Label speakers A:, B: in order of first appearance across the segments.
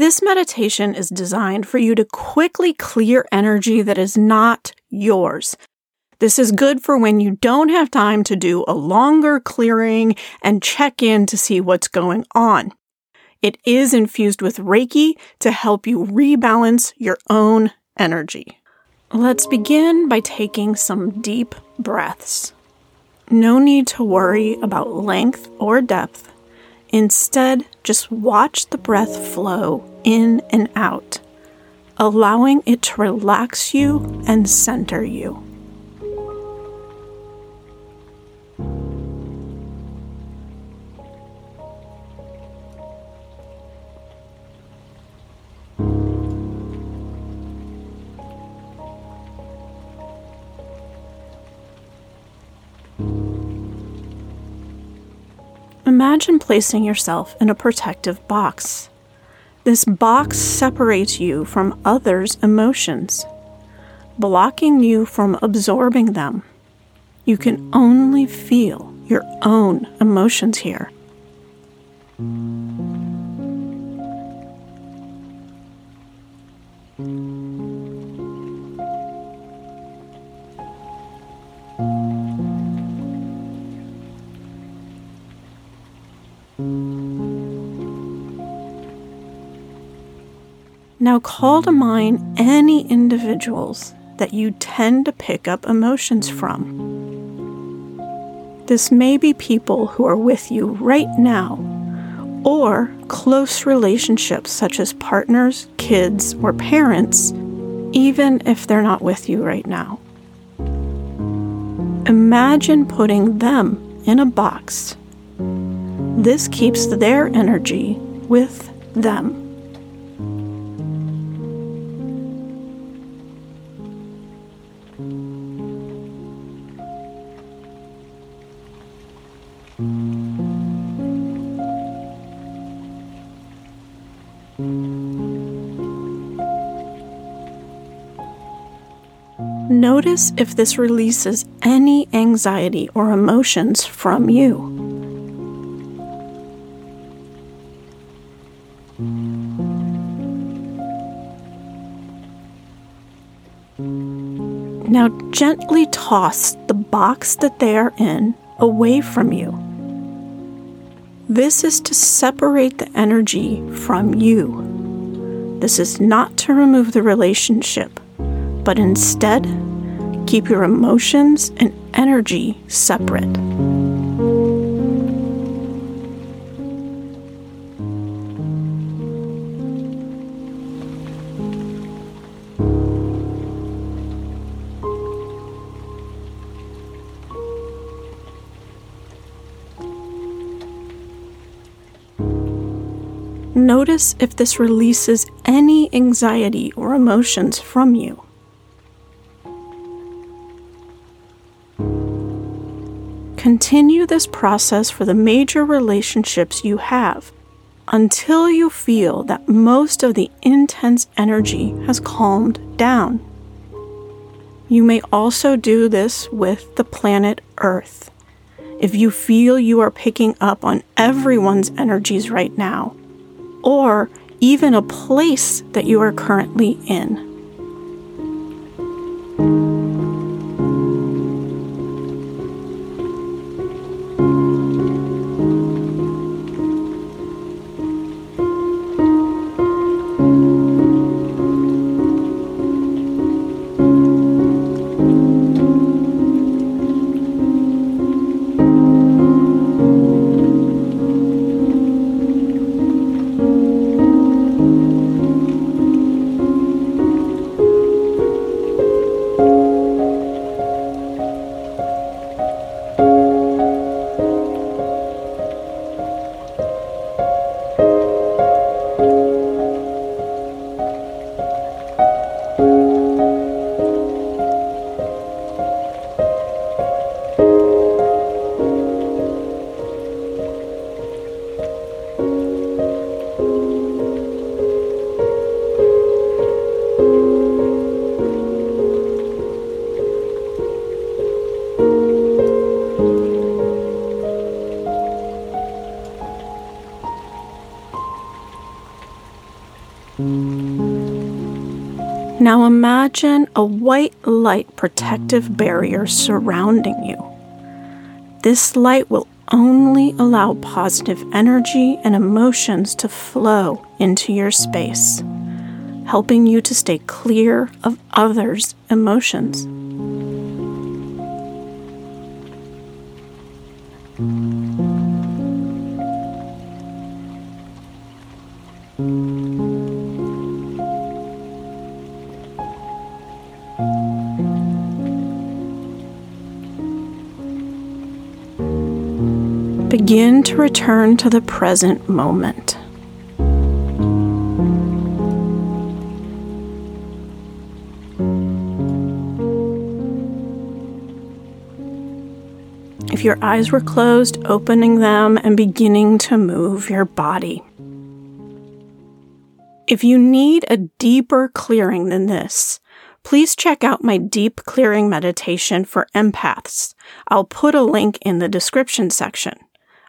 A: This meditation is designed for you to quickly clear energy that is not yours. This is good for when you don't have time to do a longer clearing and check in to see what's going on. It is infused with Reiki to help you rebalance your own energy. Let's begin by taking some deep breaths. No need to worry about length or depth. Instead, just watch the breath flow in and out, allowing it to relax you and center you. Imagine placing yourself in a protective box. This box separates you from others' emotions, blocking you from absorbing them. You can only feel your own emotions here. Now call to mind any individuals that you tend to pick up emotions from. This may be people who are with you right now, or close relationships such as partners, kids, or parents, even if they're not with you right now. Imagine putting them in a box. This keeps their energy with them. Notice if this releases any anxiety or emotions from you. Now gently toss the box that they are in away from you. This is to separate the energy from you. This is not to remove the relationship, but instead keep your emotions and energy separate. Notice if this releases any anxiety or emotions from you. Continue this process for the major relationships you have until you feel that most of the intense energy has calmed down. You may also do this with the planet Earth. If you feel you are picking up on everyone's energies right now, or even a place that you are currently in. Now imagine a white light protective barrier surrounding you. This light will only allow positive energy and emotions to flow into your space, helping you to stay clear of others' emotions. Begin to return to the present moment. If your eyes were closed, opening them and beginning to move your body. If you need a deeper clearing than this, please check out my deep clearing meditation for empaths. I'll put a link in the description section.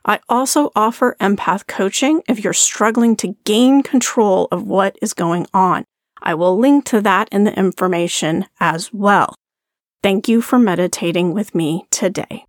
A: I also offer empath coaching if you're struggling to gain control of what is going on. I will link to that in the information as well. Thank you for meditating with me today.